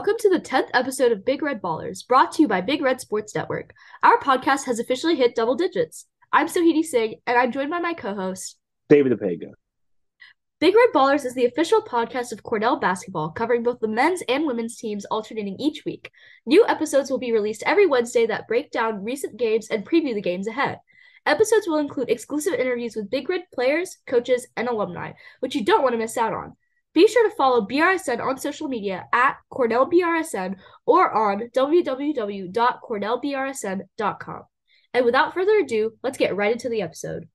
Welcome to the 10th episode of Big Red Ballers, brought to you by Big Red Sports Network. Our podcast has officially hit double digits. I'm Sohini Singh, and I'm joined by my co host, David Epega. Big Red Ballers is the official podcast of Cornell basketball, covering both the men's and women's teams, alternating each week. New episodes will be released every Wednesday that break down recent games and preview the games ahead. Episodes will include exclusive interviews with Big Red players, coaches, and alumni, which you don't want to miss out on. Be sure to follow BRSN on social media at CornellBRSN or on www.cornellbrsn.com. And without further ado, let's get right into the episode.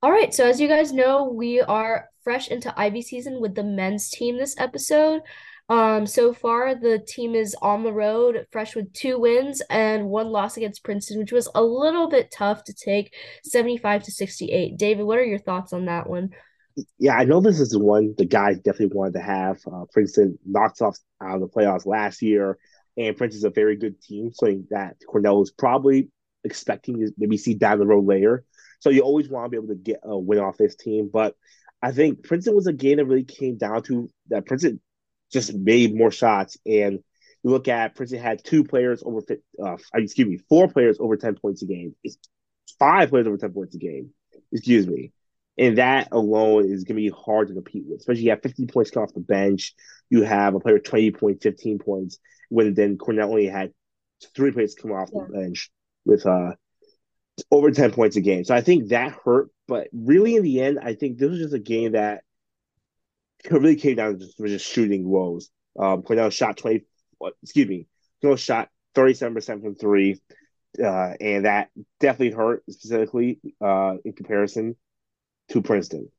All right, so as you guys know, we are fresh into Ivy season with the men's team this episode. Um, so far the team is on the road, fresh with two wins and one loss against Princeton, which was a little bit tough to take, 75 to 68. David, what are your thoughts on that one? Yeah, I know this is the one the guys definitely wanted to have. Uh, Princeton knocked off out of the playoffs last year, and Princeton's a very good team, so that Cornell was probably expecting to maybe see down the road later. So you always want to be able to get a win off this team, but I think Princeton was a game that really came down to that Princeton just made more shots, and you look at Princeton had two players over, uh, excuse me, four players over ten points a game. Five players over ten points a game. Excuse me and that alone is going to be hard to compete with. Especially you have 15 points come off the bench. You have a player with 20 points, 15 points. When then Cornell only had three players come off yeah. the bench with uh over 10 points a game. So I think that hurt. But really, in the end, I think this was just a game that really came down to just, just shooting woes. Um, Cornell shot 20, excuse me, Cornell shot 37% from three. Uh, and that definitely hurt specifically uh, in comparison to Princeton.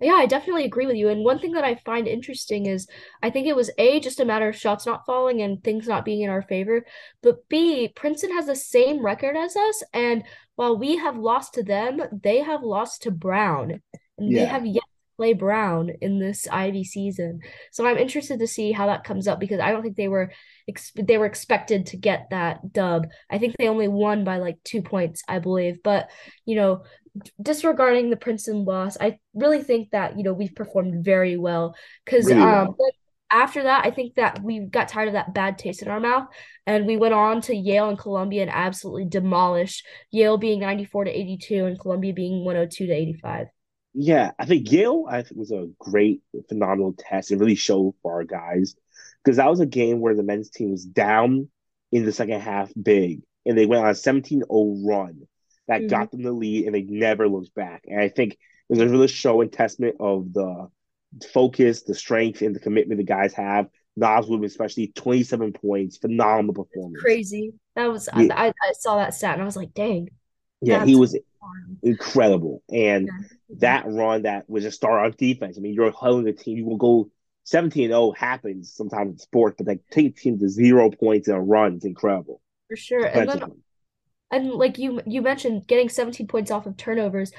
Yeah, I definitely agree with you. And one thing that I find interesting is I think it was A, just a matter of shots not falling and things not being in our favor. But B, Princeton has the same record as us. And while we have lost to them, they have lost to Brown. And yeah. they have yet play Brown in this Ivy season. So I'm interested to see how that comes up because I don't think they were ex- they were expected to get that dub. I think they only won by like two points, I believe. But, you know, disregarding the Princeton loss, I really think that you know we've performed very well because really um well. after that, I think that we got tired of that bad taste in our mouth, and we went on to Yale and Columbia and absolutely demolished Yale being ninety four to eighty two and Columbia being 102 to eighty five. Yeah, I think Yale I think was a great, phenomenal test. It really showed for our guys because that was a game where the men's team was down in the second half big, and they went on a 17-0 run that mm-hmm. got them the lead and they never looked back. And I think it was a really and testament of the focus, the strength, and the commitment the guys have. Nas Woodman, especially 27 points, phenomenal performance. Crazy. That was yeah. I, I saw that stat and I was like, dang. Yeah, he was fun. incredible. And yeah. that run that was a star on defense. I mean, you're holding a team, you will go 17 0 happens sometimes in sports, but like take a team to zero points in a run is incredible. For sure. And then and like you you mentioned getting 17 points off of turnovers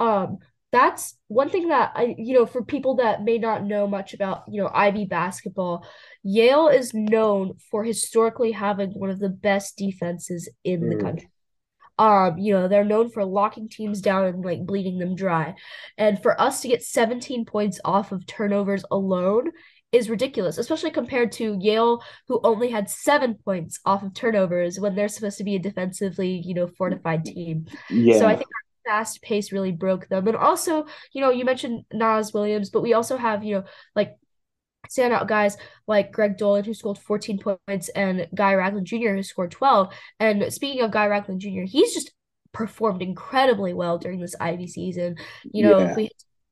um that's one thing that I you know for people that may not know much about you know Ivy basketball Yale is known for historically having one of the best defenses in mm. the country um you know they're known for locking teams down and like bleeding them dry and for us to get 17 points off of turnovers alone is ridiculous, especially compared to Yale, who only had seven points off of turnovers when they're supposed to be a defensively, you know, fortified team. Yeah. So I think fast pace really broke them. And also, you know, you mentioned Nas Williams, but we also have, you know, like standout guys like Greg Dolan, who scored 14 points, and Guy Ragland Jr., who scored 12. And speaking of Guy Ragland Jr., he's just performed incredibly well during this Ivy season. You know, yeah. if we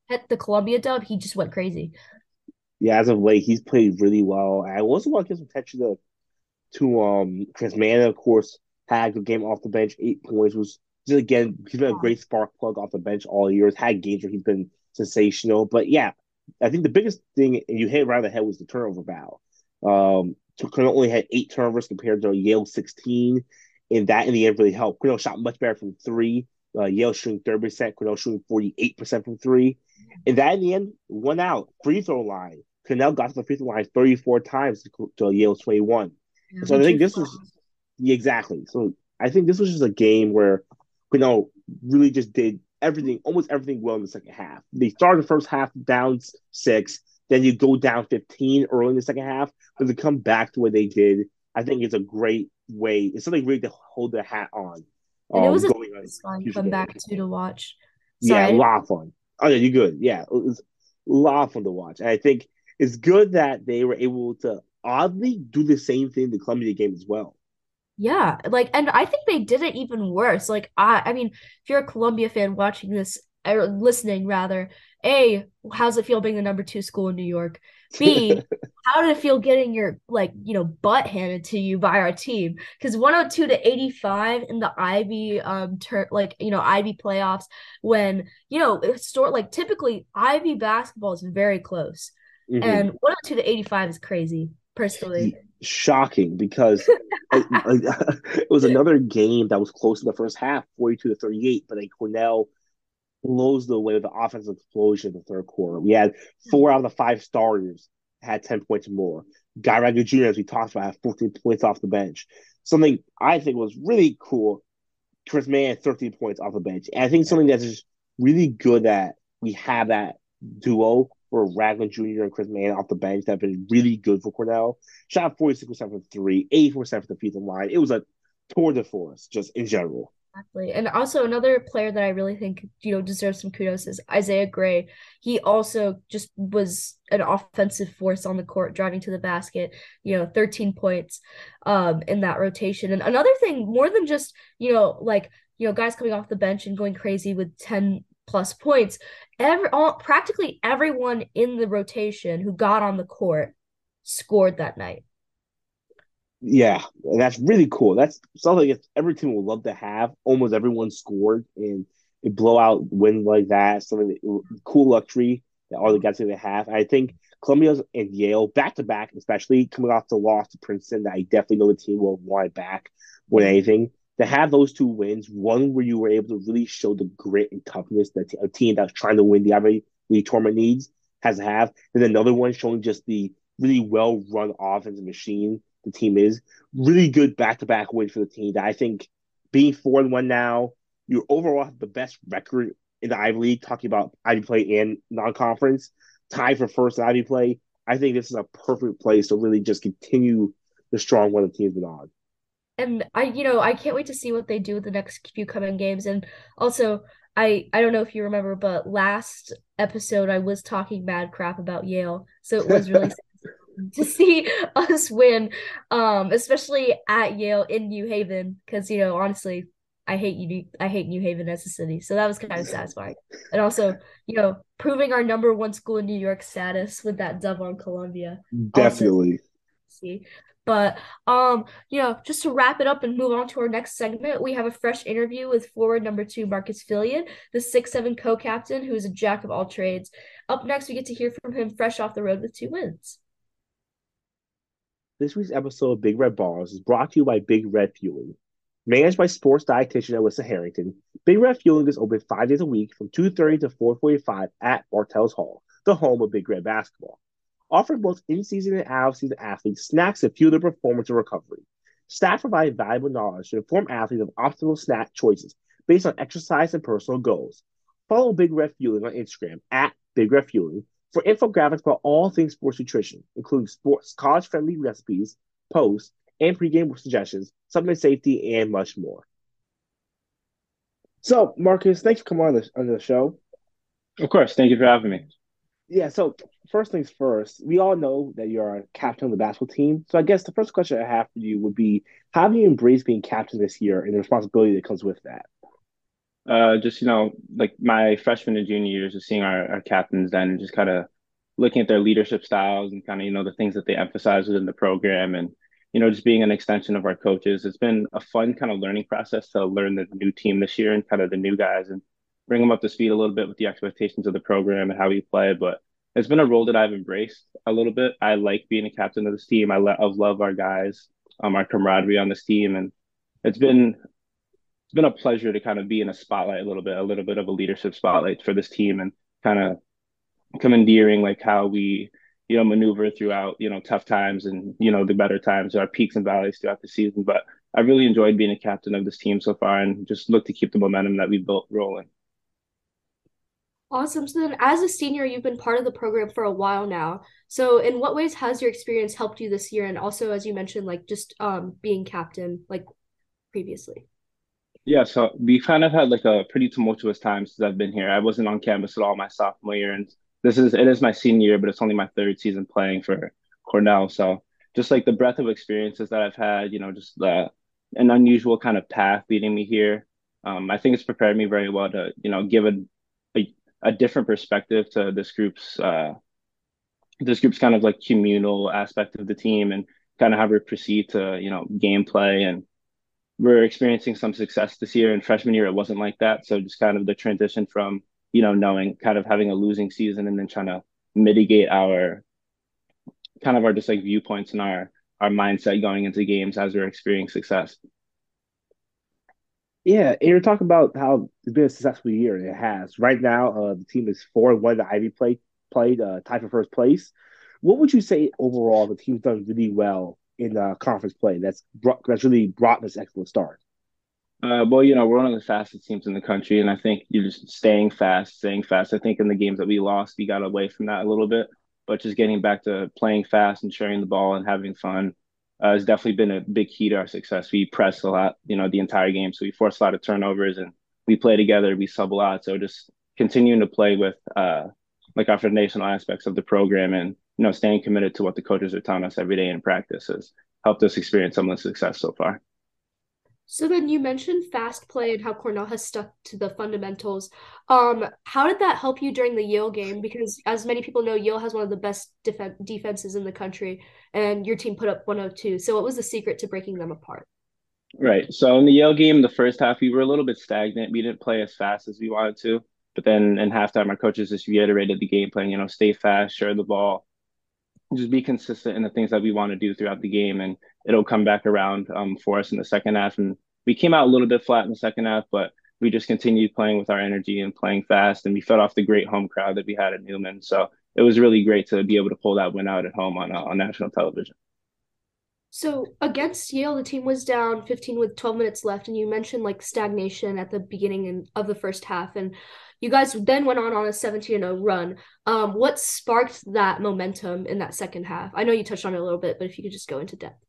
hit the Columbia dub, he just went crazy yeah, as of late, he's played really well. I also want to give some attention to to um Chris Manon, of course, had a game off the bench, eight points, was just again he's been a great spark plug off the bench all years. Had games where he's been sensational, but yeah, I think the biggest thing, and you hit right on the head, was the turnover battle. Um, Cornell only had eight turnovers compared to Yale sixteen, and that in the end really helped. Cornell shot much better from three. Uh, Yale shooting thirty percent, Cornell shooting forty eight percent from three, and that in the end won out free throw line. Cornell got to the free throw line 34 times to, to Yale's 21. Yeah, so I think this was yeah, exactly. So I think this was just a game where Cornell really just did everything, almost everything well in the second half. They start the first half down six. then you go down 15 early in the second half, but to come back to what they did, I think it's a great way. It's something really to hold their hat on. And um, it was a fun comeback too to watch. Sorry, yeah, a lot of fun. Oh yeah, you're good. Yeah, it was a lot of fun to watch. And I think it's good that they were able to oddly do the same thing the Columbia game as well. Yeah, like, and I think they did it even worse. Like, I, I mean, if you're a Columbia fan watching this or listening rather, a, how's it feel being the number two school in New York? B, how did it feel getting your like you know butt handed to you by our team? Because 102 to 85 in the Ivy um ter- like you know Ivy playoffs when you know store like typically Ivy basketball is very close, mm-hmm. and 102 to 85 is crazy personally. Shocking because it, it was another game that was close in the first half, 42 to 38, but then Cornell blows the way of the offensive explosion in the third quarter. We had four out of the five starters had 10 points or more. Guy Ragland Jr., as we talked about, had 14 points off the bench. Something I think was really cool. Chris Manon 13 points off the bench. And I think something that's just really good that we have that duo for Ragland Jr. and Chris Manon off the bench that have been really good for Cornell. Shot 46% from three, 84% from the throw line. It was a tour de force just in general. Exactly. And also another player that I really think, you know, deserves some kudos is Isaiah Gray. He also just was an offensive force on the court, driving to the basket, you know, 13 points um in that rotation. And another thing, more than just, you know, like, you know, guys coming off the bench and going crazy with 10 plus points, every all practically everyone in the rotation who got on the court scored that night. Yeah, that's really cool. That's something every team would love to have. Almost everyone scored in a blowout win like that. Something that, cool luxury that all the guys to have. I think Columbia and Yale back to back, especially coming off the loss to Princeton, that I definitely know the team will want back more than anything. To have those two wins, one where you were able to really show the grit and toughness that a team that's trying to win the Ivy League tournament needs has to have, and another one showing just the really well run offensive machine the team is. Really good back to back win for the team. That I think being four and one now, you overall have the best record in the Ivy League. Talking about Ivy play and non conference, tied for first Ivy play. I think this is a perfect place to really just continue the strong one the team's been on. And I, you know, I can't wait to see what they do with the next few coming games. And also, I I don't know if you remember, but last episode I was talking mad crap about Yale, so it was really to see us win, um, especially at Yale in New Haven, because you know, honestly, I hate you. I hate New Haven as a city, so that was kind of satisfying. And also, you know, proving our number one school in New York status with that dub on Columbia. Definitely. Also, see, but um, you know, just to wrap it up and move on to our next segment, we have a fresh interview with forward number two Marcus Filien, the six seven co-captain who is a jack of all trades. Up next, we get to hear from him fresh off the road with two wins. This week's episode of Big Red Ballers is brought to you by Big Red Fueling. Managed by sports dietitian Alyssa Harrington, Big Red Fueling is open five days a week from 2.30 to 4.45 at Bartels Hall, the home of Big Red Basketball. Offering both in-season and out-of-season athletes snacks that fuel their performance and recovery. Staff provide valuable knowledge to inform athletes of optimal snack choices based on exercise and personal goals. Follow Big Red Fueling on Instagram at Big Red Fueling for infographics about all things sports nutrition, including sports college friendly recipes, posts, and pregame suggestions, supplement safety, and much more. So, Marcus, thanks for coming on the, on the show. Of course. Thank you for having me. Yeah. So, first things first, we all know that you're a captain of the basketball team. So, I guess the first question I have for you would be how have you embraced being captain this year and the responsibility that comes with that? uh, just you know, like my freshman and junior years, of seeing our, our captains then and just kind of looking at their leadership styles and kind of you know the things that they emphasize within the program and you know just being an extension of our coaches. It's been a fun kind of learning process to learn the new team this year and kind of the new guys and bring them up to speed a little bit with the expectations of the program and how we play. But it's been a role that I've embraced a little bit. I like being a captain of this team. I, lo- I love our guys, um, our camaraderie on this team, and it's been it's been a pleasure to kind of be in a spotlight a little bit, a little bit of a leadership spotlight for this team and kind of commandeering like how we, you know, maneuver throughout, you know, tough times and, you know, the better times, our peaks and valleys throughout the season. But I really enjoyed being a captain of this team so far and just look to keep the momentum that we built rolling. Awesome. So then, as a senior, you've been part of the program for a while now. So, in what ways has your experience helped you this year? And also, as you mentioned, like just um being captain, like previously. Yeah, so we kind of had like a pretty tumultuous time since I've been here. I wasn't on campus at all my sophomore year, and this is it is my senior year, but it's only my third season playing for Cornell. So just like the breadth of experiences that I've had, you know, just the an unusual kind of path leading me here. Um, I think it's prepared me very well to, you know, give a a, different perspective to this group's uh, this group's kind of like communal aspect of the team and kind of how we proceed to, you know, gameplay and we're experiencing some success this year. In freshman year, it wasn't like that. So just kind of the transition from you know knowing kind of having a losing season and then trying to mitigate our kind of our just like viewpoints and our our mindset going into games as we're experiencing success. Yeah, and you're talking about how it's been a successful year, and it has. Right now, uh, the team is four one. The Ivy play played uh, tied for first place. What would you say overall? The team's done really well in uh, conference play. That's brought, that's really brought this excellent start. Uh, well, you know, we're one of the fastest teams in the country, and I think you're just staying fast, staying fast. I think in the games that we lost, we got away from that a little bit, but just getting back to playing fast and sharing the ball and having fun uh, has definitely been a big key to our success. We press a lot, you know, the entire game, so we force a lot of turnovers, and we play together. We sub a lot, so just continuing to play with uh, like our foundational aspects of the program and you know, staying committed to what the coaches are telling us every day in practice has helped us experience some of the success so far. So then you mentioned fast play and how Cornell has stuck to the fundamentals. Um, how did that help you during the Yale game? Because as many people know, Yale has one of the best def- defenses in the country, and your team put up 102. So what was the secret to breaking them apart? Right. So in the Yale game, the first half, we were a little bit stagnant. We didn't play as fast as we wanted to. But then in halftime, our coaches just reiterated the game plan, you know, stay fast, share the ball, just be consistent in the things that we want to do throughout the game, and it'll come back around um, for us in the second half. And we came out a little bit flat in the second half, but we just continued playing with our energy and playing fast, and we fed off the great home crowd that we had at Newman. So it was really great to be able to pull that win out at home on uh, on national television. So against Yale, the team was down 15 with 12 minutes left, and you mentioned like stagnation at the beginning of the first half, and you guys then went on on a 17 0 run. Um, what sparked that momentum in that second half? I know you touched on it a little bit, but if you could just go into depth.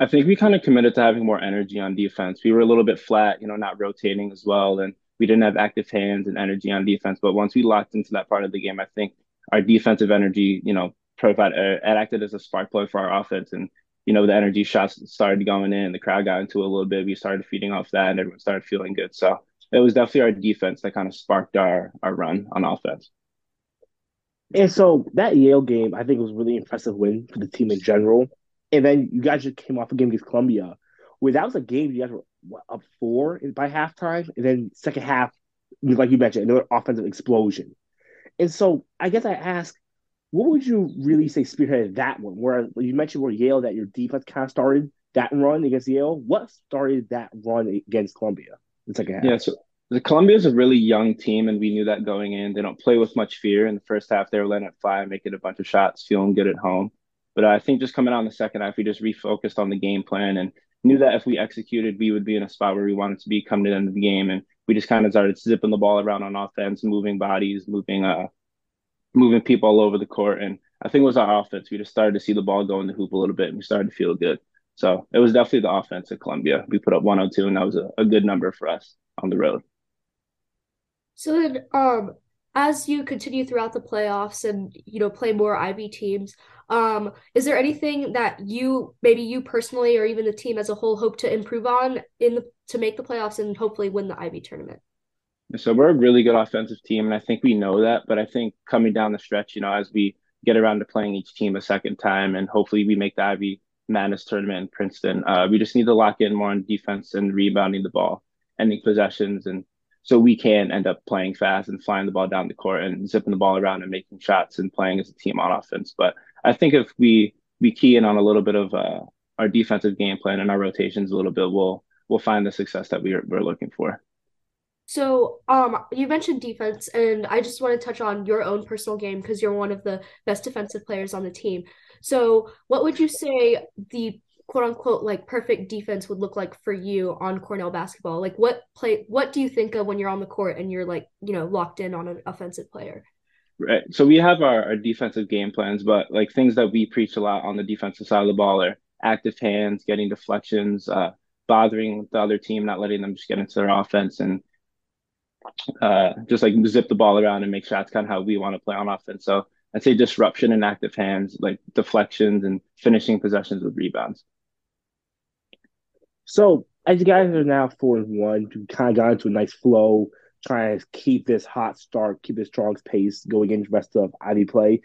I think we kind of committed to having more energy on defense. We were a little bit flat, you know, not rotating as well, and we didn't have active hands and energy on defense. But once we locked into that part of the game, I think our defensive energy, you know, provided uh, acted as a spark plug for our offense, and you know, the energy shots started going in. The crowd got into a little bit. We started feeding off that, and everyone started feeling good. So it was definitely our defense that kind of sparked our our run on offense. And so that Yale game, I think, was really impressive win for the team in general. And then you guys just came off a game against Columbia, where that was a game you guys were what, up four by halftime, and then second half, like you mentioned, another offensive explosion. And so I guess I ask, what would you really say spearheaded that one? Where you mentioned where Yale that your defense kind of started that run against Yale. What started that run against Columbia? In second half. Yeah, so the Columbia is a really young team, and we knew that going in. They don't play with much fear. In the first half, they were letting it fly, making a bunch of shots, feeling good at home. But I think just coming out in the second half, we just refocused on the game plan and knew that if we executed, we would be in a spot where we wanted to be coming to the end of the game. And we just kind of started zipping the ball around on offense, moving bodies, moving uh, moving people all over the court. And I think it was our offense. We just started to see the ball go in the hoop a little bit, and we started to feel good. So it was definitely the offense at Columbia. We put up 102, and that was a, a good number for us on the road. So then, um, as you continue throughout the playoffs and you know play more Ivy teams, um, is there anything that you maybe you personally or even the team as a whole hope to improve on in the to make the playoffs and hopefully win the Ivy tournament? So we're a really good offensive team, and I think we know that. But I think coming down the stretch, you know, as we get around to playing each team a second time, and hopefully we make the Ivy Madness tournament in Princeton. Uh, we just need to lock in more on defense and rebounding the ball, ending possessions, and so we can end up playing fast and flying the ball down the court and zipping the ball around and making shots and playing as a team on offense. But I think if we we key in on a little bit of uh, our defensive game plan and our rotations a little bit, we'll we'll find the success that we're we're looking for. So, um, you mentioned defense, and I just want to touch on your own personal game because you're one of the best defensive players on the team. So, what would you say the quote unquote like perfect defense would look like for you on Cornell basketball? Like what play what do you think of when you're on the court and you're like, you know, locked in on an offensive player? Right. So we have our, our defensive game plans, but like things that we preach a lot on the defensive side of the ball are active hands, getting deflections, uh, bothering the other team, not letting them just get into their offense and uh, just like zip the ball around and make shots kind of how we want to play on offense. So I'd say disruption and active hands, like deflections and finishing possessions with rebounds. So as you guys are now four and one, you kind of got into a nice flow, trying to keep this hot start, keep this strong pace going into the rest of Ivy play.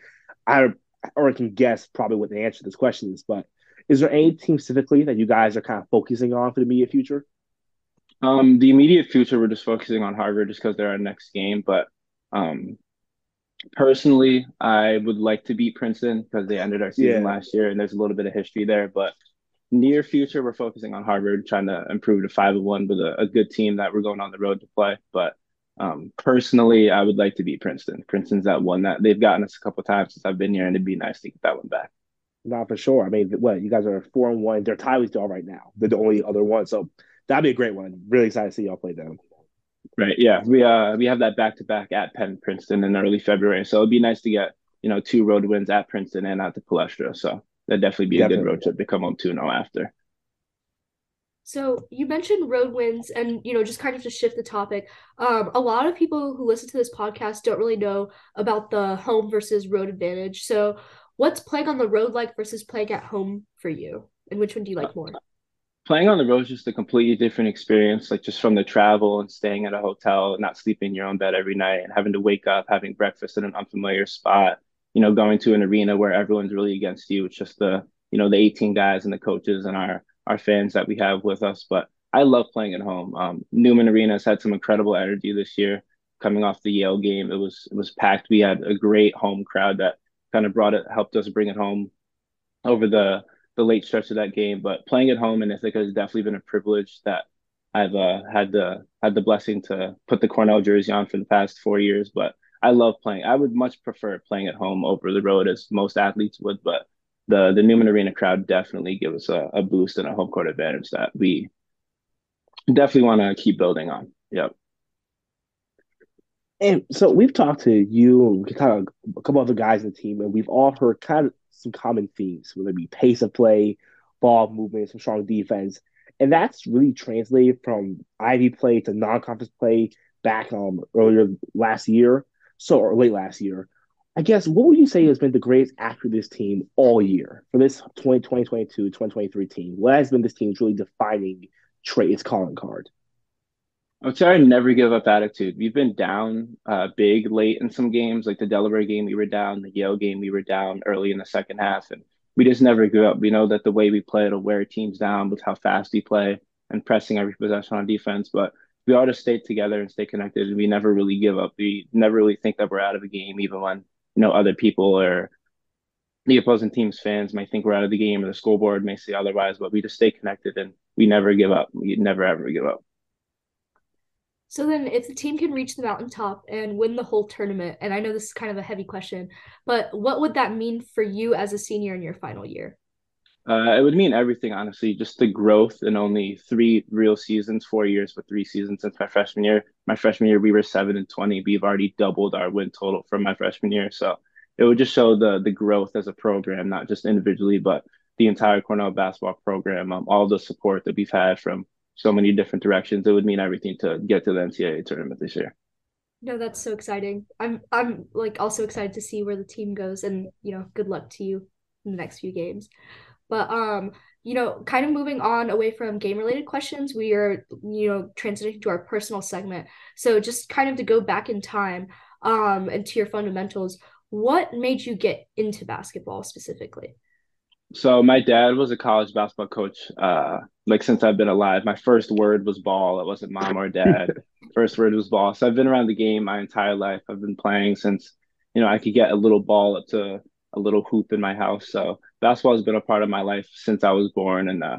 I or I can guess probably what the answer to this question is, but is there any team specifically that you guys are kind of focusing on for the immediate future? Um, the immediate future, we're just focusing on Harvard just because they're our next game. But um, personally, I would like to beat Princeton because they ended our season yeah. last year, and there's a little bit of history there. But near future, we're focusing on Harvard, trying to improve to five and one with a, a, good team that we're going on the road to play. But um, personally, I would like to beat Princeton. Princeton's that one that they've gotten us a couple times since I've been here, and it'd be nice to get that one back. Not for sure. I mean, what you guys are four and one. They're tied with y'all right now. They're the only other one, so that'd be a great one. Really excited to see y'all play them. Right. Yeah. We uh we have that back to back at Penn Princeton in early February. So it'd be nice to get, you know, two road wins at Princeton and at the Palestra. So that'd definitely be definitely. a good road trip to come home 2 0 after. So you mentioned road wins and you know just kind of to shift the topic. Um a lot of people who listen to this podcast don't really know about the home versus road advantage. So what's playing on the road like versus playing at home for you? And which one do you like more? playing on the road is just a completely different experience, like just from the travel and staying at a hotel, not sleeping in your own bed every night, and having to wake up, having breakfast in an unfamiliar spot, you know, going to an arena where everyone's really against you. It's just the, you know, the 18 guys and the coaches and our our fans that we have with us. But I love playing at home. Um, Newman Arena has had some incredible energy this year. Coming off the Yale game, it was it was packed. We had a great home crowd that kind of brought it, helped us bring it home over the the late stretch of that game. But playing at home in Ithaca has definitely been a privilege that I've uh, had the had the blessing to put the Cornell jersey on for the past four years. But I love playing. I would much prefer playing at home over the road, as most athletes would. But the the Newman Arena crowd definitely gives us a, a boost and a home court advantage that we definitely want to keep building on. Yep. And so we've talked to you and we kind of a couple other guys in the team, and we've all heard kind of some common themes, whether it be pace of play, ball movement, some strong defense. And that's really translated from Ivy play to non-conference play back um earlier last year, so or late last year. I guess what would you say has been the greatest after this team all year for this 2022 2023 team? What has been this team's really defining trait, its calling card? I would say our never give up attitude. We've been down uh, big late in some games, like the Delaware game, we were down, the Yale game, we were down early in the second half, and we just never give up. We know that the way we play it'll wear teams down with how fast we play and pressing every possession on defense. But we ought to stay together and stay connected. And we never really give up. We never really think that we're out of the game, even when you know other people or the opposing team's fans might think we're out of the game or the scoreboard may say otherwise. But we just stay connected and we never give up. We never ever give up. So then, if the team can reach the mountaintop and win the whole tournament, and I know this is kind of a heavy question, but what would that mean for you as a senior in your final year? Uh, it would mean everything, honestly. Just the growth in only three real seasons, four years with three seasons since my freshman year. My freshman year, we were seven and twenty. We've already doubled our win total from my freshman year, so it would just show the the growth as a program, not just individually, but the entire Cornell basketball program. Um, all the support that we've had from so many different directions. It would mean everything to get to the NCAA tournament this year. No, that's so exciting. I'm I'm like also excited to see where the team goes and you know, good luck to you in the next few games. But um, you know, kind of moving on away from game related questions, we are, you know, transitioning to our personal segment. So just kind of to go back in time, um, and to your fundamentals, what made you get into basketball specifically? So my dad was a college basketball coach. Uh, like since I've been alive, my first word was ball. It wasn't mom or dad. first word was ball. So I've been around the game my entire life. I've been playing since you know I could get a little ball up to a little hoop in my house. So basketball has been a part of my life since I was born, and uh,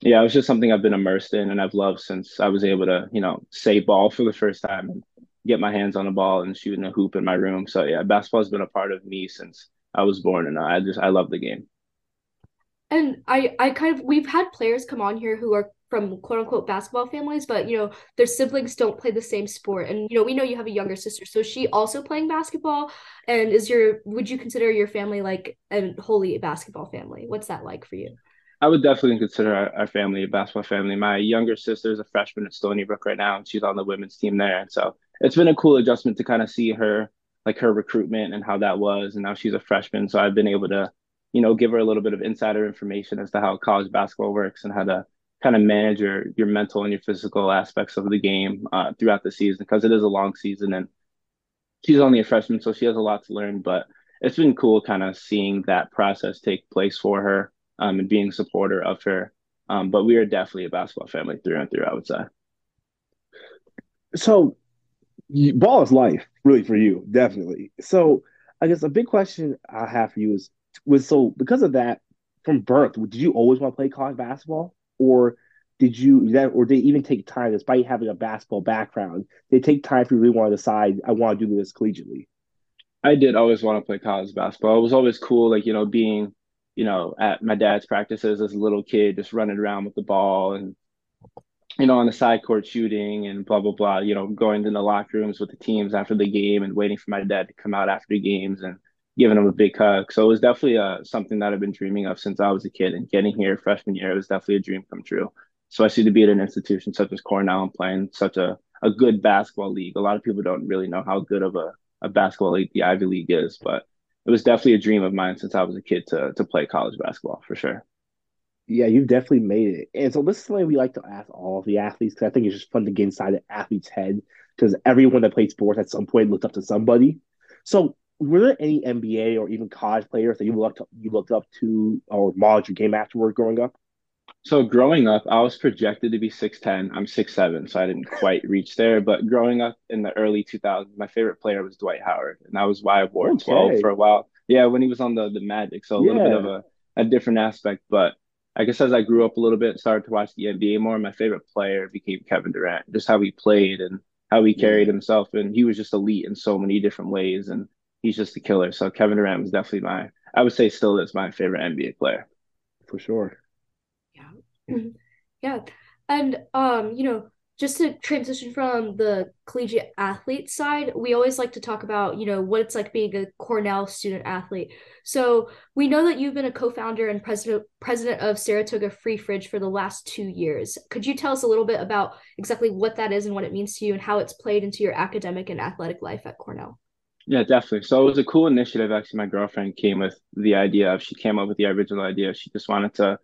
yeah, it was just something I've been immersed in and I've loved since I was able to you know say ball for the first time and get my hands on a ball and shoot in a hoop in my room. So yeah, basketball has been a part of me since I was born, and uh, I just I love the game. And I I kind of we've had players come on here who are from quote unquote basketball families, but you know, their siblings don't play the same sport. And you know, we know you have a younger sister. So she also playing basketball? And is your would you consider your family like a wholly basketball family? What's that like for you? I would definitely consider our, our family a basketball family. My younger sister is a freshman at Stony Brook right now, and she's on the women's team there. And so it's been a cool adjustment to kind of see her, like her recruitment and how that was. And now she's a freshman. So I've been able to, you know, give her a little bit of insider information as to how college basketball works and how to kind of manage your your mental and your physical aspects of the game uh, throughout the season because it is a long season and she's only a freshman, so she has a lot to learn. But it's been cool kind of seeing that process take place for her um, and being a supporter of her. Um, but we are definitely a basketball family through and through, I would say. So, ball is life, really, for you, definitely. So, I guess a big question I have for you is was so because of that from birth, did you always want to play college basketball? Or did you that or did they even take time, despite having a basketball background, they take time if you really want to decide I want to do this collegiately? I did always want to play college basketball. It was always cool, like, you know, being you know, at my dad's practices as a little kid, just running around with the ball and, you know, on the side court shooting and blah, blah, blah, you know, going to the locker rooms with the teams after the game and waiting for my dad to come out after the games and giving him a big hug. So it was definitely uh, something that I've been dreaming of since I was a kid and getting here freshman year, it was definitely a dream come true. Especially to be at an institution such as Cornell and playing such a, a good basketball league. A lot of people don't really know how good of a, a basketball league the Ivy League is, but it was definitely a dream of mine since I was a kid to to play college basketball for sure. Yeah, you've definitely made it. And so this is something we like to ask all of the athletes because I think it's just fun to get inside the athlete's head because everyone that played sports at some point looked up to somebody. So were there any NBA or even college players that you looked up, you looked up to or modeled your game afterward growing up? So growing up, I was projected to be 6'10. I'm six seven, so I didn't quite reach there. But growing up in the early 2000s, my favorite player was Dwight Howard. And that was why I wore okay. 12 for a while. Yeah, when he was on the, the Magic. So a yeah. little bit of a, a different aspect. But I guess as I grew up a little bit, started to watch the NBA more, my favorite player became Kevin Durant. Just how he played and how he carried yeah. himself. And he was just elite in so many different ways. And he's just a killer. So Kevin Durant was definitely my, I would say still is my favorite NBA player. For sure. Yeah. Yeah, and um, you know, just to transition from the collegiate athlete side, we always like to talk about, you know, what it's like being a Cornell student athlete. So we know that you've been a co-founder and president president of Saratoga Free Fridge for the last two years. Could you tell us a little bit about exactly what that is and what it means to you and how it's played into your academic and athletic life at Cornell? Yeah, definitely. So it was a cool initiative. Actually, my girlfriend came with the idea of, she came up with the original idea. She just wanted to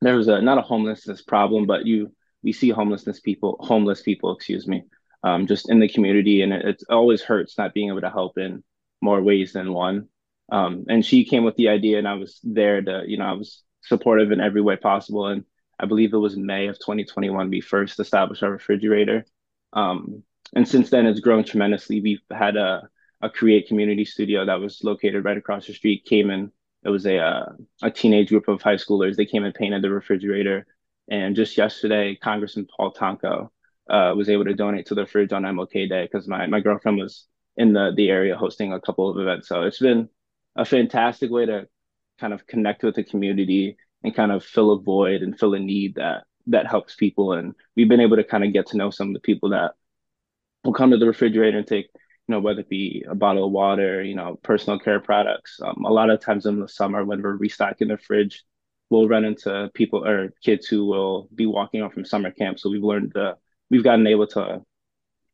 there was a not a homelessness problem, but you we see homelessness people, homeless people, excuse me, um, just in the community, and it, it, always hurts not being able to help in more ways than one. Um, and she came with the idea, and I was there to, you know, I was supportive in every way possible. And I believe it was May of 2021 we first established our refrigerator. Um, and since then, it's grown tremendously. We've had a a create community studio that was located right across the street, came in it was a uh, a teenage group of high schoolers. They came and painted the refrigerator. And just yesterday, Congressman Paul Tonko uh, was able to donate to the fridge on MLK Day because my, my girlfriend was in the, the area hosting a couple of events. So it's been a fantastic way to kind of connect with the community and kind of fill a void and fill a need that that helps people. And we've been able to kind of get to know some of the people that will come to the refrigerator and take you know, whether it be a bottle of water, you know, personal care products. Um, a lot of times in the summer when we're restocking the fridge, we'll run into people or kids who will be walking off from summer camp. So we've learned to, we've gotten able to,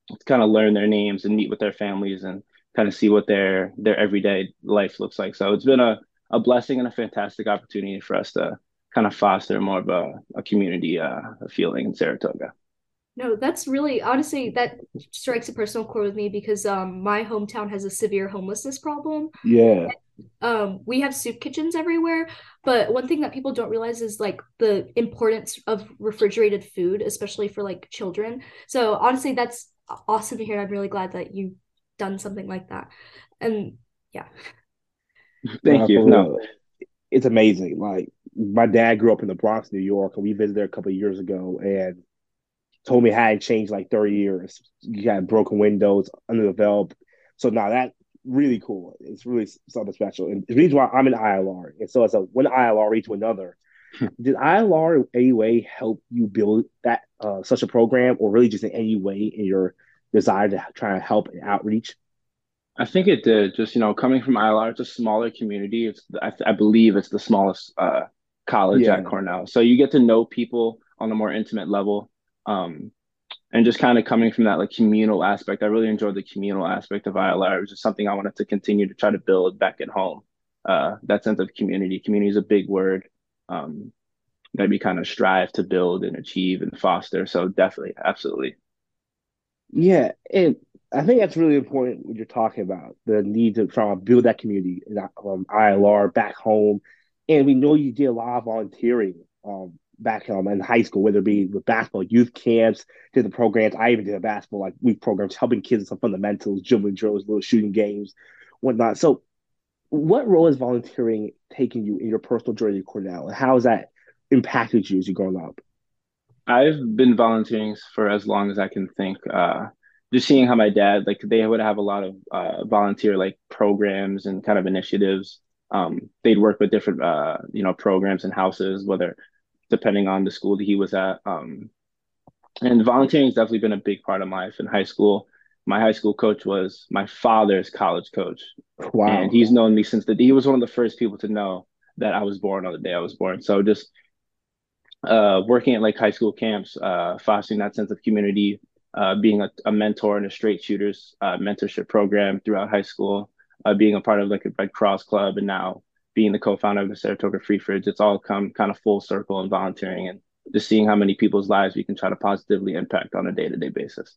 to kind of learn their names and meet with their families and kind of see what their their everyday life looks like. So it's been a, a blessing and a fantastic opportunity for us to kind of foster more of a, a community uh, feeling in Saratoga. No, that's really honestly that strikes a personal chord with me because um my hometown has a severe homelessness problem. Yeah. Um we have soup kitchens everywhere, but one thing that people don't realize is like the importance of refrigerated food, especially for like children. So honestly, that's awesome to hear. I'm really glad that you've done something like that. And yeah. Thank you. No. It's amazing. Like my dad grew up in the Bronx, New York, and we visited there a couple years ago and told me how it changed like 30 years. You had broken windows, under the underdeveloped. So now that really cool. It's really something special. And the reason why I'm an ILR, and so it's a one ILR to another. Did ILR any way help you build that uh, such a program, or really just in any way in your desire to try to help and outreach? I think it did. Just you know, coming from ILR, it's a smaller community. It's I, I believe it's the smallest uh, college yeah. at Cornell, so you get to know people on a more intimate level. Um, and just kind of coming from that like communal aspect, I really enjoyed the communal aspect of ILR, was just something I wanted to continue to try to build back at home. Uh, that sense of community. Community is a big word um, that we kind of strive to build and achieve and foster. So definitely, absolutely. Yeah, and I think that's really important what you're talking about the need to try to build that community um, ILR back home. And we know you did a lot of volunteering um, back um, in high school, whether it be with basketball youth camps, did the programs. I even did a basketball like week programs, helping kids with some fundamentals, dribbling drills, little shooting games, whatnot. So, what role is volunteering taking you in your personal journey at Cornell, and how has that impacted you as you're growing up? I've been volunteering for as long as I can think. Uh, just seeing how my dad, like, they would have a lot of uh, volunteer like programs and kind of initiatives. Um, they'd work with different, uh, you know, programs and houses, whether depending on the school that he was at. Um, and volunteering has definitely been a big part of my life in high school. My high school coach was my father's college coach. Wow. And he's known me since the he was one of the first people to know that I was born on the day I was born. So just uh, working at like high school camps, uh, fostering that sense of community, uh, being a, a, mentor in a straight shooters uh, mentorship program throughout high school, uh, being a part of like a Red Cross club, and now being the co-founder of the Saratoga Free Fridge. It's all come kind of full circle in volunteering and just seeing how many people's lives we can try to positively impact on a day-to-day basis.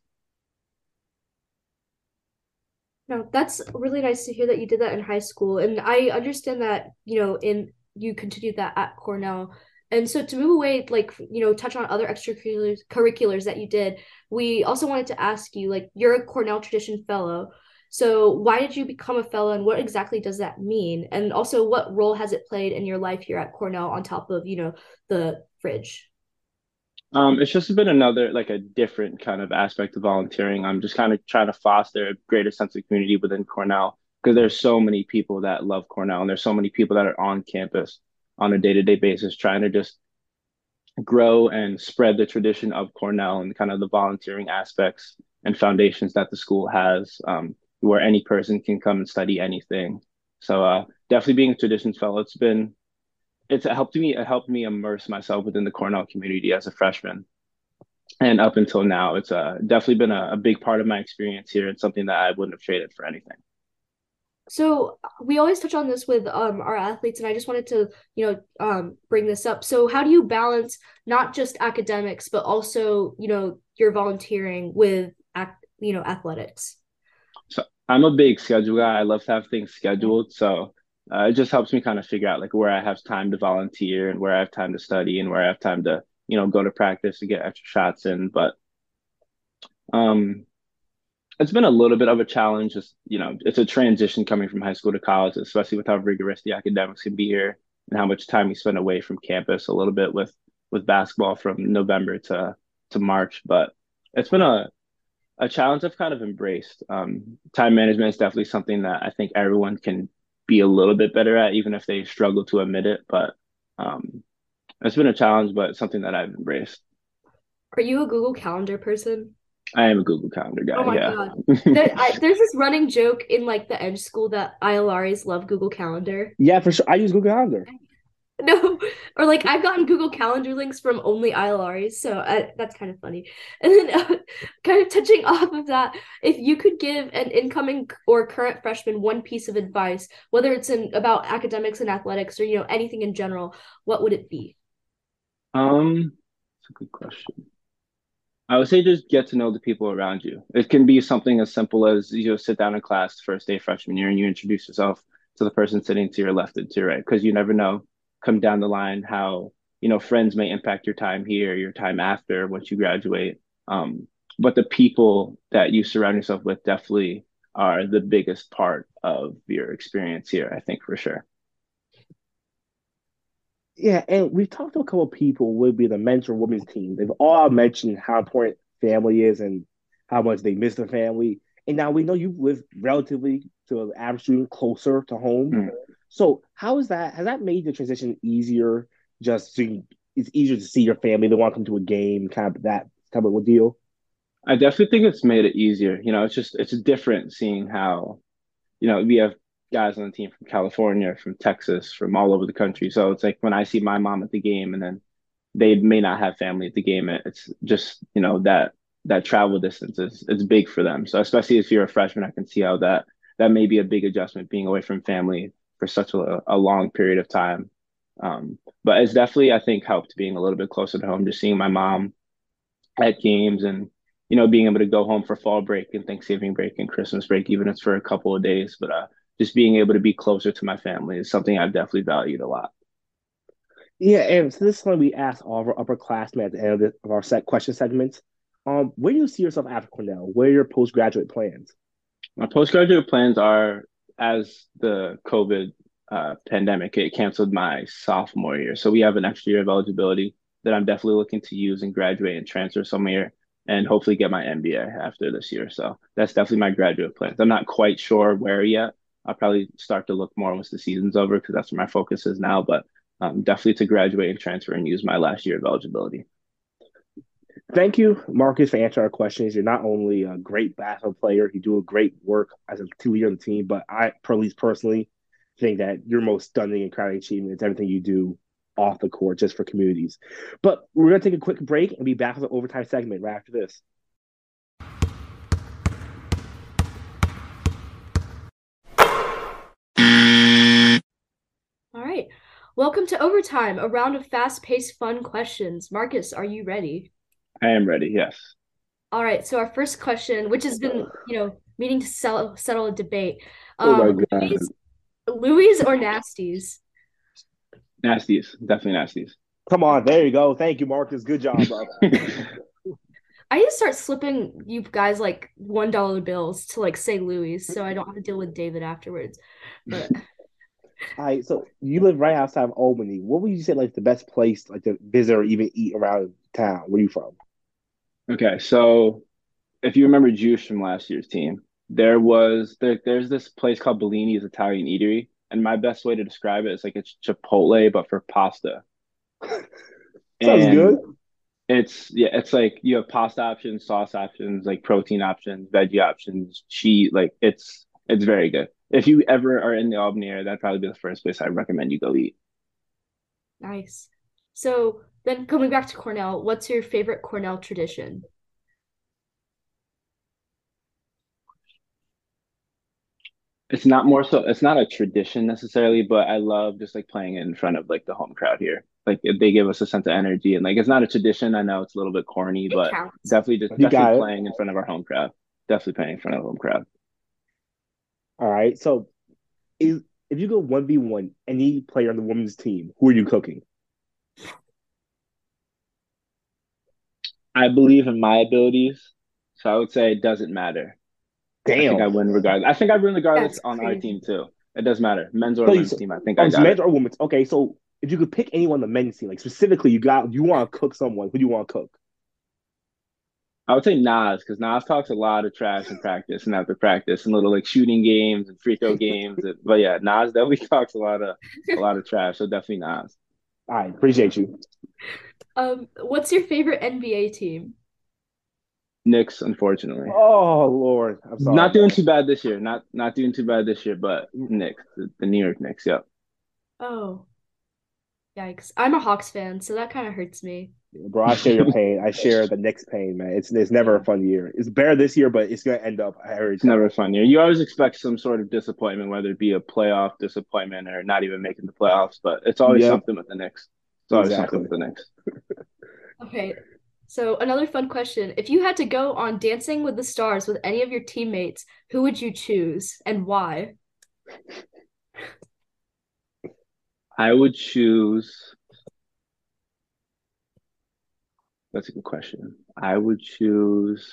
No, that's really nice to hear that you did that in high school. And I understand that, you know, in you continued that at Cornell. And so to move away, like, you know, touch on other extracurriculars curriculars that you did, we also wanted to ask you, like, you're a Cornell Tradition Fellow. So why did you become a fellow and what exactly does that mean? And also what role has it played in your life here at Cornell on top of, you know, the fridge? Um, it's just been another like a different kind of aspect of volunteering. I'm just kind of trying to foster a greater sense of community within Cornell because there's so many people that love Cornell and there's so many people that are on campus on a day-to-day basis trying to just grow and spread the tradition of Cornell and kind of the volunteering aspects and foundations that the school has, um, where any person can come and study anything. So uh, definitely being a traditions fellow, it's been it's helped me it helped me immerse myself within the Cornell community as a freshman. And up until now, it's uh, definitely been a, a big part of my experience here and something that I wouldn't have traded for anything. So we always touch on this with um, our athletes, and I just wanted to, you know, um, bring this up. So how do you balance not just academics, but also, you know, your volunteering with, you know, athletics? I'm a big schedule guy. I love to have things scheduled. So uh, it just helps me kind of figure out like where I have time to volunteer and where I have time to study and where I have time to you know go to practice to get extra shots in. But um, it's been a little bit of a challenge. Just you know, it's a transition coming from high school to college, especially with how rigorous the academics can be here and how much time you spend away from campus. A little bit with with basketball from November to to March, but it's been a a challenge I've kind of embraced. Um, time management is definitely something that I think everyone can be a little bit better at, even if they struggle to admit it. But um, it's been a challenge, but something that I've embraced. Are you a Google Calendar person? I am a Google Calendar guy. Oh my yeah. god! there, I, there's this running joke in like the Edge School that ILRs love Google Calendar. Yeah, for sure. I use Google Calendar. No, or like I've gotten Google Calendar links from only ILRs, so I, that's kind of funny. And then, uh, kind of touching off of that, if you could give an incoming or current freshman one piece of advice, whether it's in about academics and athletics or you know anything in general, what would it be? Um, it's a good question. I would say just get to know the people around you. It can be something as simple as you know sit down in class first day freshman year and you introduce yourself to the person sitting to your left and to your right because you never know come down the line how you know friends may impact your time here your time after once you graduate um, but the people that you surround yourself with definitely are the biggest part of your experience here i think for sure yeah and we've talked to a couple of people would be the mentor women's team they've all mentioned how important family is and how much they miss their family and now we know you've lived relatively to an average student closer to home. Mm. So how is that? Has that made the transition easier? Just so it's easier to see your family. They want to come to a game, kind of that type of a deal. I definitely think it's made it easier. You know, it's just it's different seeing how, you know, we have guys on the team from California, from Texas, from all over the country. So it's like when I see my mom at the game, and then they may not have family at the game. It's just you know that that travel distance is it's big for them. So especially if you're a freshman, I can see how that that may be a big adjustment being away from family for such a, a long period of time. Um, but it's definitely I think helped being a little bit closer to home, just seeing my mom at games and you know being able to go home for fall break and Thanksgiving break and Christmas break, even if it's for a couple of days. But uh, just being able to be closer to my family is something I've definitely valued a lot. Yeah, and so this is when we ask all of our upperclassmen at the end of, the, of our set question segments. Um, where do you see yourself after Cornell? What are your postgraduate plans? My postgraduate plans are as the COVID uh, pandemic it canceled my sophomore year, so we have an extra year of eligibility that I'm definitely looking to use and graduate and transfer somewhere and hopefully get my MBA after this year. So that's definitely my graduate plans. I'm not quite sure where yet. I'll probably start to look more once the season's over because that's where my focus is now. But um, definitely to graduate and transfer and use my last year of eligibility. Thank you, Marcus, for answering our questions. You're not only a great basketball player, you do a great work as a leader of the team, but I, at least personally, think that your most stunning and crowning achievement is everything you do off the court just for communities. But we're going to take a quick break and be back with the overtime segment right after this. All right. Welcome to Overtime, a round of fast paced, fun questions. Marcus, are you ready? I am ready, yes. All right. So, our first question, which has been, you know, meaning to settle, settle a debate. Um, oh, my um, God. Louis, Louis or Nasties? Nasties, definitely Nasties. Come on, there you go. Thank you, Marcus. Good job, I need to start slipping you guys like one dollar bills to like say Louis, so I don't have to deal with David afterwards. But all right, so you live right outside of Albany. What would you say like the best place like to visit or even eat around town? Where you from? Okay, so if you remember Juice from last year's team, there was there, there's this place called Bellini's Italian Eatery, and my best way to describe it is like it's Chipotle but for pasta. Sounds good. It's yeah, it's like you have pasta options, sauce options, like protein options, veggie options, cheese. Like it's it's very good if you ever are in the Albany area, that'd probably be the first place I recommend you go eat. Nice. So then coming back to Cornell, what's your favorite Cornell tradition? It's not more so it's not a tradition necessarily, but I love just like playing it in front of like the home crowd here. Like they give us a sense of energy and like it's not a tradition. I know it's a little bit corny, it but counts. definitely just definitely playing in front of our home crowd. Definitely playing in front of the home crowd. All right. So, if, if you go one v one any player on the women's team, who are you cooking? I believe in my abilities, so I would say it doesn't matter. Damn. I think I win regardless. I think I win regardless That's on crazy. our team too. It doesn't matter, men's or women's team. I think I got men's it. or women's. Okay, so if you could pick anyone on the men's team, like specifically, you got you want to cook someone. Who do you want to cook? I would say Nas because Nas talks a lot of trash in practice and after practice and little like shooting games and free throw games. but yeah, Nas definitely talks a lot of a lot of trash. So definitely Nas. All right, appreciate you. Um, what's your favorite NBA team? Knicks, unfortunately. Oh Lord, I'm sorry. Not doing too bad this year. Not not doing too bad this year, but Knicks, the, the New York Knicks. Yep. Oh, yikes! I'm a Hawks fan, so that kind of hurts me. Bro, I share your pain. I share the Knicks pain, man. It's it's never a fun year. It's better this year, but it's gonna end up. It's never a fun year. You always expect some sort of disappointment, whether it be a playoff disappointment or not even making the playoffs. But it's always yep. something with the Knicks. It's always exactly. something with the Knicks. okay, so another fun question: If you had to go on Dancing with the Stars with any of your teammates, who would you choose and why? I would choose That's a good question. I would choose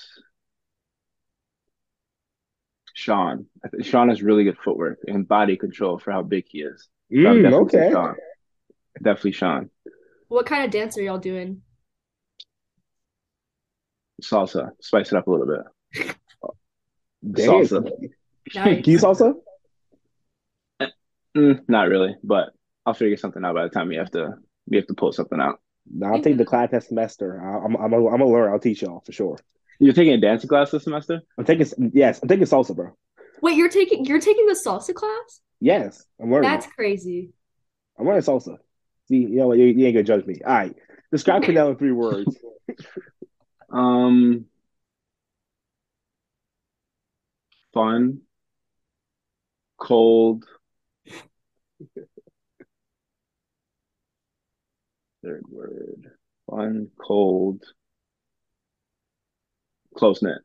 Sean. I think Sean has really good footwork and body control for how big he is. So mm, definitely okay. Sean. Definitely Sean. What kind of dance are y'all doing? Salsa. Spice it up a little bit. Salsa. Nice. Can you salsa? Mm, not really, but I'll figure something out by the time we have to we have to pull something out. No, I'll take the class next semester. I- I'm I'm I'm gonna learn. I'll teach y'all for sure. You're taking a dancing class this semester? I'm taking yes, I'm taking salsa, bro. Wait, you're taking you're taking the salsa class? Yes, I'm learning. That's crazy. I'm learning salsa. See, you know what? You, you ain't gonna judge me. All right, describe Cornell in three words. Um, fun, cold. Third word. Fun, cold, close knit.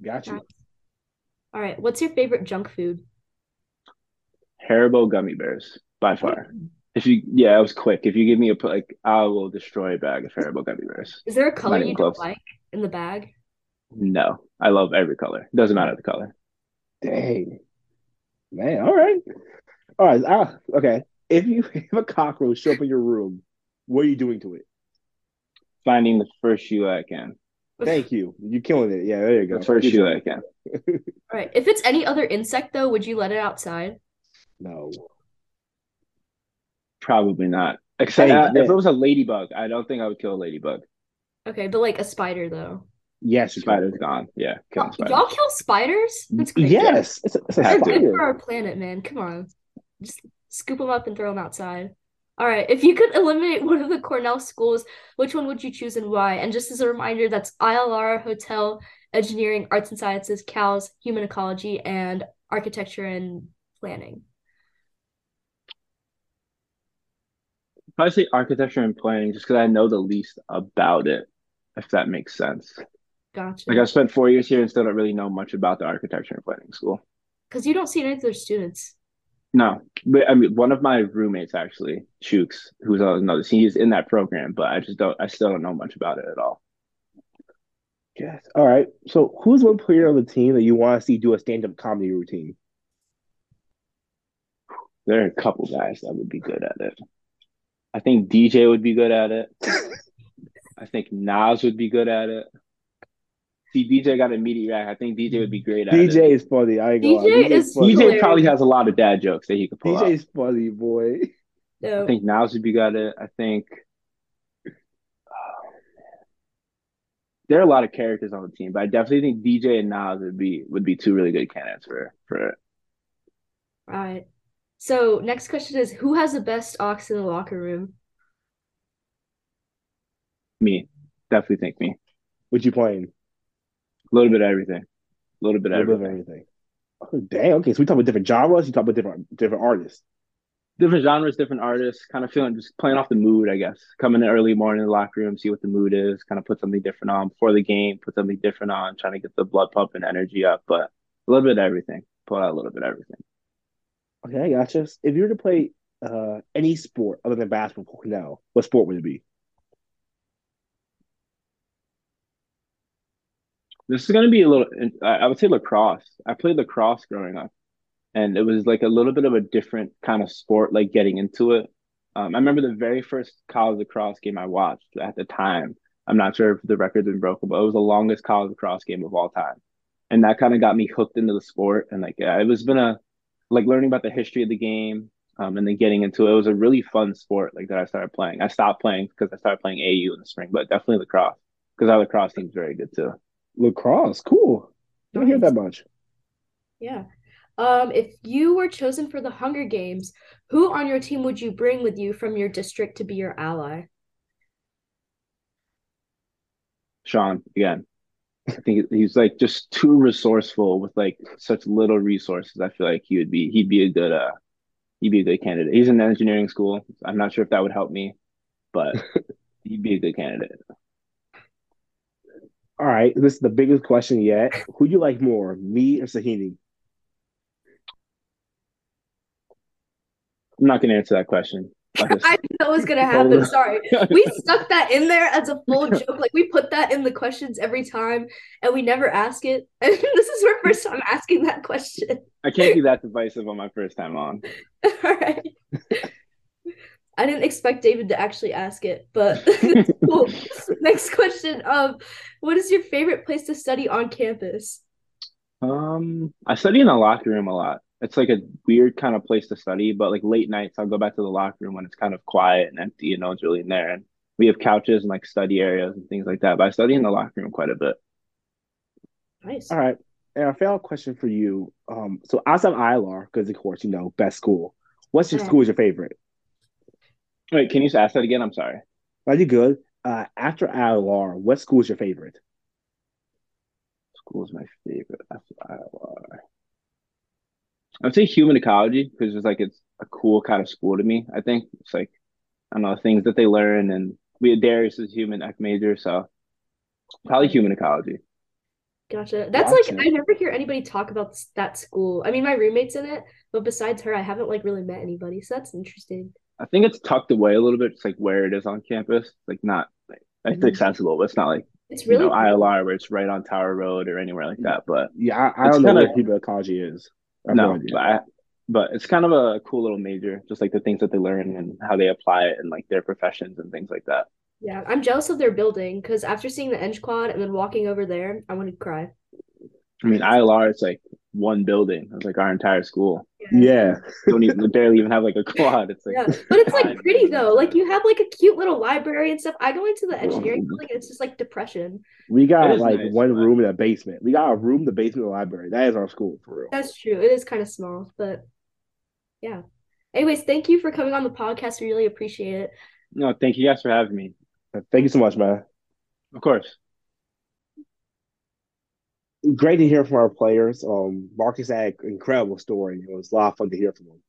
Got you. All right. What's your favorite junk food? Haribo gummy bears by far. If you, yeah, it was quick. If you give me a like, I will destroy a bag of Haribo gummy bears. Is there a color even you don't like in the bag? No, I love every color. It doesn't matter the color. Dang, man. All right, all right. Ah, okay. If you have a cockroach show up in your room, what are you doing to it? Finding the first shoe I can. Thank you. You're killing it. Yeah, there you go. The first shoe. I can. All right. If it's any other insect though, would you let it outside? No. Probably not. Except Hey, uh, if it was a ladybug, I don't think I would kill a ladybug. Okay, but like a spider though. Yes, you. Spider's gone. Yeah, killing spiders. Y'all kill spiders? That's crazy. Yes, it's a, it's a They're Have good for our planet, man. Come on. Just scoop them up and throw them outside. All right. If you could eliminate one of the Cornell schools, which one would you choose and why? And just as a reminder, that's ILR, Hotel, Engineering, Arts and Sciences, CALS, Human Ecology, and Architecture and Planning. Probably say architecture and planning just because I know the least about it, if that makes sense. Gotcha. Like I've spent four years here and still don't really know much about the architecture and planning school. Because you don't see any of their students. No, but I mean, one of my roommates actually, Chooks, who's on another, he's in that program, but I just don't, I still don't know much about it at all. Yes. All right. So, who's one player on the team that you want to see do a stand-up comedy routine? There are a couple guys that would be good at it. I think DJ would be good at it. I think Nas would be good at it. See, DJ got an immediate react. I think DJ would be great at DJ it. is funny. I ain't. DJ DJ is funny. DJ probably has a lot of dad jokes that he could pull out. DJ's funny, boy. No. I think Nas would be good at it. I think oh, there are a lot of characters on the team, but I definitely think DJ and Nas would be would be two really good candidates for for it. All right. So next question is who has the best aux in the locker room? Me, definitely think me. What you playing? A little bit of everything. A little bit A of little bit of everything. everything. Oh, damn. Okay, so we talk about different genres. You talk about different different artists. Different genres, different artists, kind of feeling just playing off the mood, I guess. Coming in early morning in the locker room, see what the mood is, kind of put something different on before the game, put something different on, trying to get the blood pumping energy up. But a little bit of everything. Pull out a little bit of everything. Okay, I gotcha. If you were to play uh, any sport other than basketball now, what sport would it be? This is going to be a little, I would say lacrosse. I played lacrosse growing up, and it was like a little bit of a different kind of sport, like getting into it. Um, I remember the very first college lacrosse game I watched at the time. I'm not sure if the record's been broken, but it was the longest college lacrosse game of all time. And that kind of got me hooked into the sport. And like, yeah, it was been a, like learning about the history of the game, um, and then getting into it. It was a really fun sport, like that I started playing. I stopped playing because I started playing AU in the spring, but definitely lacrosse because our lacrosse team's very good too. Lacrosse. Cool. Don't hear that much. Yeah. Um, if you were chosen for the Hunger Games, who on your team would you bring with you from your district to be your ally? Sean again. I think he's like just too resourceful with like such little resources. I feel like he would be he'd be a good uh he'd be a good candidate. He's in engineering school. I'm not sure if that would help me, but he'd be a good candidate. All right, this is the biggest question yet. Who do you like more, me or Sohini? I'm not gonna answer that question. I'll just- I knew that was gonna oh. happen. Sorry. We stuck that in there as a full joke. Like we put that in the questions every time and we never ask it. And this is our first time asking that question. I can't be that divisive on my first time on. All right. I didn't expect David to actually ask it, but cool. Next question. Um, what is your favorite place to study on campus? Um, I study in the locker room a lot. it's like a weird kind of place to study, but like late nights, I'll go back to the locker room when it's kind of quiet and empty and no one's really in there. And we have couches and like study areas and things like that. But I study in the locker room quite a bit. Nice. All right. And a final question for you. Um, so outside of ILR, because of course, you know, best school. What's your Yeah. school is your favorite? Wait, can you just ask that again? I'm sorry. Are you good? Uh, after ILR, what school is your favorite? School is my favorite after ILR. I would say human ecology because it's like it's a cool kind of school to me. I think it's like I don't know things that they learn, and we Darius is human ec major, so probably human ecology. Gotcha. That's like Gotcha. I never hear anybody talk about that school. I mean, my roommate's in it, but besides her, I haven't like really met anybody. So that's interesting. I think it's tucked away a little bit, just like where it is on campus. Like not like it's Mhm. accessible, but it's not like It's you really know cool. ILR where it's right on Tower Road or anywhere like that. But Yeah, I, I don't know kinda- what human ecology is. I have no, no, but I, but it's kind of a cool little major, just like the things that they learn and how they apply it and like their professions and things like that. Yeah, I'm jealous of their building because after seeing the Eng Quad and then walking over there, I want to cry. I mean, ILR it's like one building. It's like our entire school. Yeah, Don't even barely even have like a quad. It's like Yeah, but it's like pretty though. Like you have like a cute little library and stuff. I go into the oh. engineering building and it's just like depression. we got like nice, one but- room in a basement. We got a room, the basement, of the library. That is our school for real. That's true. It is kind of small, but yeah. Anyways, thank you for coming on the podcast. We really appreciate it. no, thank you guys for having me. Thank you so much, man. Of course. Great to hear from our players. Um, Marcus had an incredible story. It was a lot of fun to hear from him.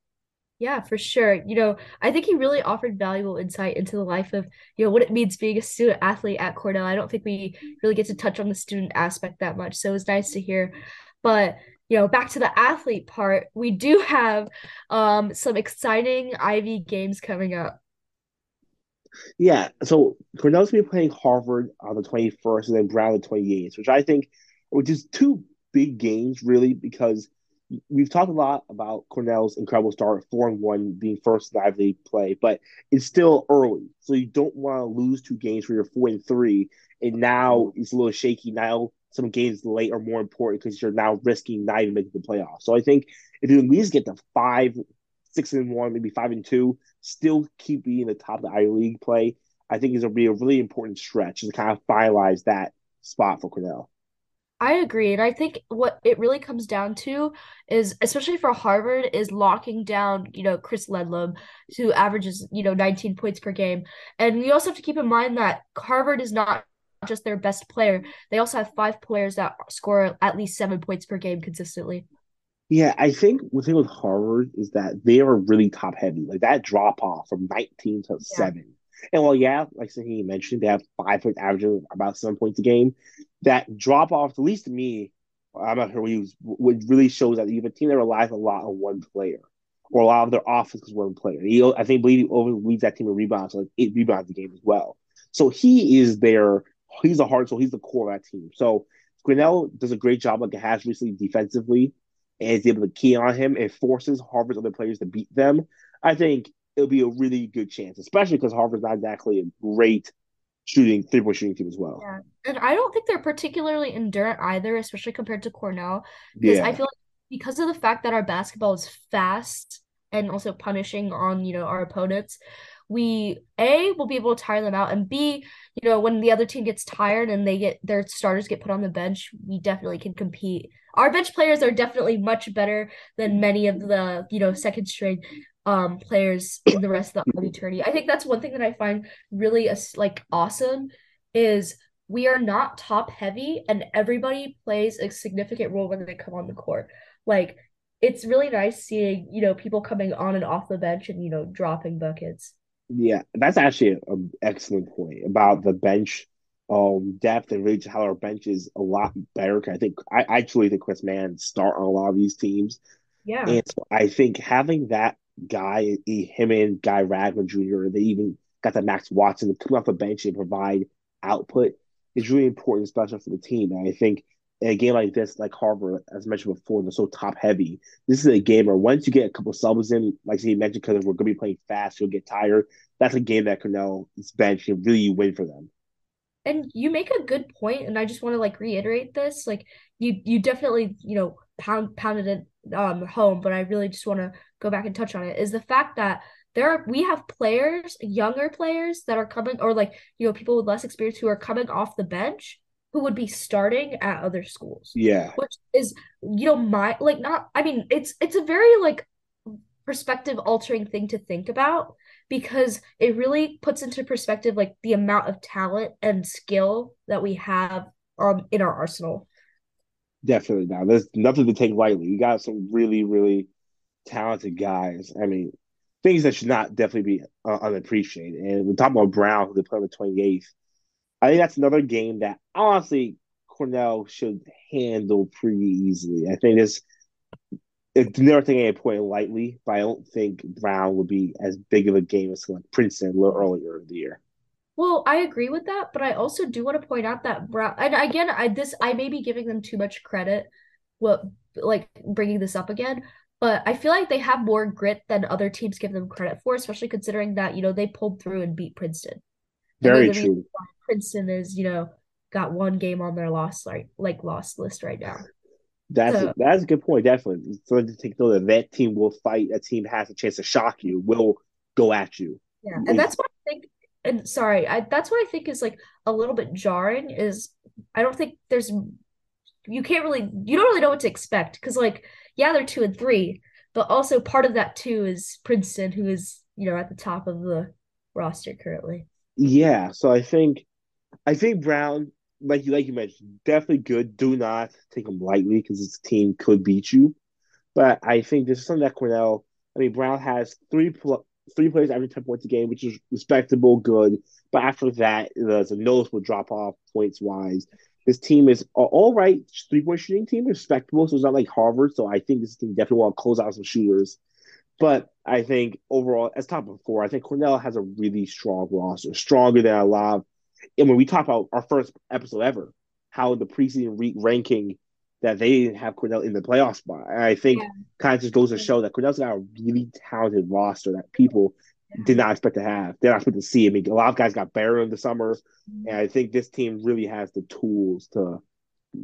Yeah, for sure. You know, I think he really offered valuable insight into the life of, you know, what it means being a student athlete at Cornell. I don't think we really get to touch on the student aspect that much, so it was nice to hear. But, you know, back to the athlete part, we do have um some exciting Ivy games coming up. Yeah, so Cornell's gonna be playing Harvard on the 21st and then Brown the 28th, which I think, which is two big games really, because we've talked a lot about Cornell's incredible start, four and one, being first in League play, but it's still early, so you don't want to lose two games where you're four and three, and now it's a little shaky. Now some games late are more important because you're now risking not even making the playoffs. So I think if you at least get to five, six and one, maybe five and two, still keep being the top of the Ivy League play, I think is to be a really important stretch to kind of finalize that spot for Cornell. I agree. And I think what it really comes down to is, especially for Harvard, is locking down, you know, Chris Ledlum, who averages, you know, 19 points per game. And we also have to keep in mind that Harvard is not just their best player. They also have five players that score at least seven points per game consistently. Yeah, I think the thing with Harvard is that they are really top heavy. Like that drop off from 19 to seven. And well, yeah, like Sohini mentioned, they have five points averaging about seven points a game. That drop off, at least to me, I'm not sure what use, what really shows that you have a team that relies a lot on one player, or a lot of their offense is one player. He, I think, believe he over leads that team in rebounds, so like eight rebounds a game as well. So he is their, he's the heart, so he's the core of that team. So Cornell does a great job, like it has recently defensively, and is able to key on him and forces Harvard's other players to beat them. I think it'll be a really good chance, especially because Harvard's not exactly a great shooting three point shooting team as well. Yeah. And I don't think they're particularly endurant either, especially compared to Cornell. Because I feel like because of the fact that our basketball is fast and also punishing on, you know, our opponents, we A will be able to tire them out, and B, you know, when the other team gets tired and they get their starters get put on the bench, we definitely can compete. Our bench players are definitely much better than many of the, you know, second string um players in the rest of the tourney. I think that's one thing that I find really as like awesome is we are not top heavy and everybody plays a significant role when they come on the court. Like it's really nice seeing, you know, people coming on and off the bench and, you know, dropping buckets. Yeah, that's actually an excellent point about the bench um depth and really how our bench is a lot better. I think I, I truly think Chris Manon start on a lot of these teams. Yeah. And so I think having that guy, him and Guy Ragland Jr., they even got the Max Watson to come off the bench and provide output is really important, especially for the team. And I think in a game like this, like Harvard, as I mentioned before, they're so top heavy. This is a game where once you get a couple subs in, like he mentioned, because we're going to be playing fast, you'll get tired. That's a game that Cornell's bench can really win for them. And you make a good point, and I just want to like reiterate this. Like you you definitely, you know, pound pounded it um home, but I really just want to go back and touch on it is the fact that there are we have players, younger players that are coming or like, you know, people with less experience who are coming off the bench who would be starting at other schools. Yeah. Which is, you know, my like not I mean, it's it's a very like perspective altering thing to think about because it really puts into perspective like the amount of talent and skill that we have um in our arsenal. Definitely now. There's nothing to take lightly. You got some really, really talented guys. I mean, things that should not definitely be uh, unappreciated. And we're talking about Brown, who they play on the 28th. I think that's another game that honestly Cornell should handle pretty easily. I think it's it's never taking a point lightly, but I don't think Brown would be as big of a game as like Princeton a little earlier in the year. Well, I agree with that, but I also do want to point out that Brown, and again, I this I may be giving them too much credit, what like bringing this up again, but I feel like they have more grit than other teams give them credit for, especially considering that you know they pulled through and beat Princeton. Very true. Princeton is you know got one game on their loss like like loss list right now. That's so, a, that's a good point. Definitely, something to take note of. That team will fight. A team has a chance to shock you. Will go at you. Yeah, and that's what I think and sorry, I that's what I think is like a little bit jarring is I don't think there's you can't really you don't really know what to expect because like yeah they're two and three but also part of that too is Princeton who is you know at the top of the roster currently. Yeah, so I think I think Brown like you like you mentioned definitely good. Do not take them lightly because this team could beat you. But I think this is something that Cornell. I mean, Brown has three pl- three players every 10 points a game, which is respectable, good. But after that, there's a noticeable drop off points wise. This team is all right, three point shooting team, respectable. So it's not like Harvard. So I think this team definitely want to close out some shooters. But I think overall, as top of four, I think Cornell has a really strong roster, stronger than a lot. Of, and when we talk about our first episode ever, how the preseason re- ranking that they didn't have Cornell in the playoff spot. And I think yeah. kind of just goes to show that Cornell's got a really talented roster that people yeah. did not expect to have. They're not expect to see. I mean, a lot of guys got better in the summer, mm-hmm. and I think this team really has the tools to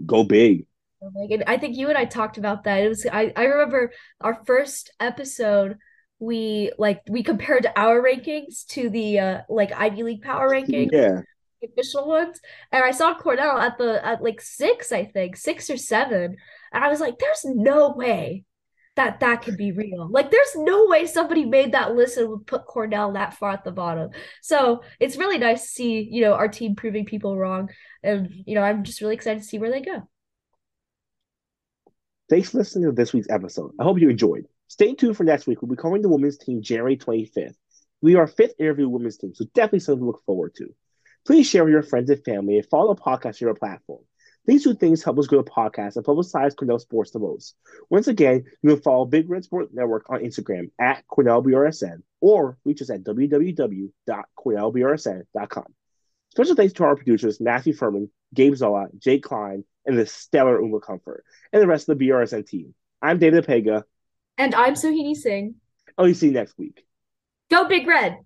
go big. And I think you and I talked about that. It was I, I remember our first episode we like we compared our rankings to the uh like Ivy League power rankings. Yeah official ones. And I saw Cornell at the at like six, I think, six or seven. And I was like, there's no way that that could be real. Like, there's no way somebody made that list and would put Cornell that far at the bottom. So it's really nice to see, you know, our team proving people wrong. And, you know, I'm just really excited to see where they go. Thanks for listening to this week's episode. I hope you enjoyed. Stay tuned for next week. We'll be covering the women's team January 25th. We are fifth interview women's team, so definitely something to look forward to. Please share with your friends and family and follow the podcast on your platform. These two things help us grow the podcast and publicize Cornell sports the most. Once again, you can follow Big Red Sports Network on Instagram at CornellBRSN or reach us at www.cornellbrsn.com. Special thanks to our producers, Matthew Furman, Gabe Zolot, Jay Klein, and the stellar Uma Comfort, and the rest of the BRSN team. I'm David Epega. And I'm Sohini Singh. I'll see you next week. Go Big Red!